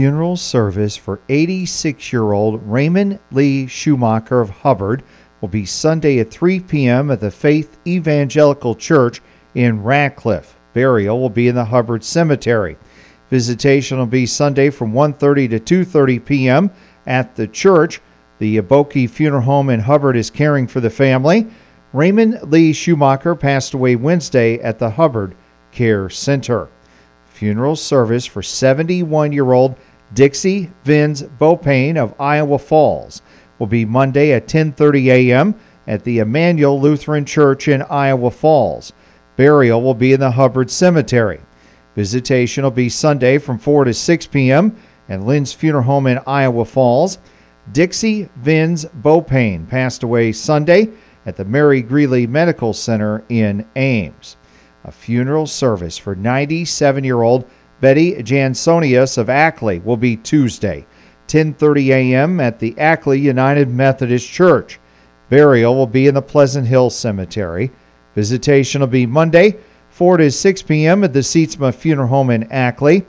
funeral service for 86 year old Raymond Lee Schumacher of Hubbard will be Sunday at 3 p.m. at the Faith Evangelical Church in Radcliffe. Burial will be in the Hubbard Cemetery. Visitation will be Sunday from 1:30 to 2:30 p.m. at the church. The Aboki Funeral Home in Hubbard is caring for the family. Raymond Lee Schumacher passed away Wednesday at the Hubbard Care Center. Funeral service for 71 year old Dixie Vins Bopane of Iowa Falls will be Monday at 10:30 a.m. at the Emmanuel Lutheran Church in Iowa Falls. Burial will be in the Hubbard Cemetery. Visitation will be Sunday from 4 to 6 p.m. at Lynn's Funeral Home in Iowa Falls. Dixie Vins Bopane passed away Sunday at the Mary Greeley Medical Center in Ames. A funeral service for 97 year old Betty Jansonius of Ackley will be Tuesday, 10:30 a.m. at the Ackley United Methodist Church. Burial will be in the Pleasant Hill Cemetery. Visitation will be Monday, 4 to 6 p.m. at the Sietsema Funeral Home in Ackley.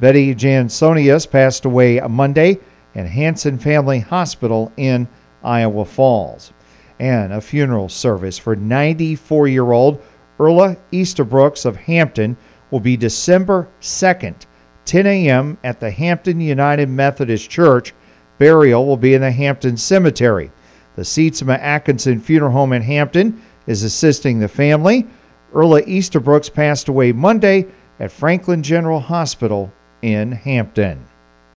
Betty Jansonius passed away Monday at Hansen Family Hospital in Iowa Falls. And a funeral service for 94 year old Erla Easterbrooks of Hampton will be December 2nd, 10 a.m. at the Hampton United Methodist Church. Burial will be in the Hampton Cemetery. The Sietsema Atkinson Funeral Home in Hampton is assisting the family. Erla Easterbrooks passed away Monday at Franklin General Hospital in Hampton.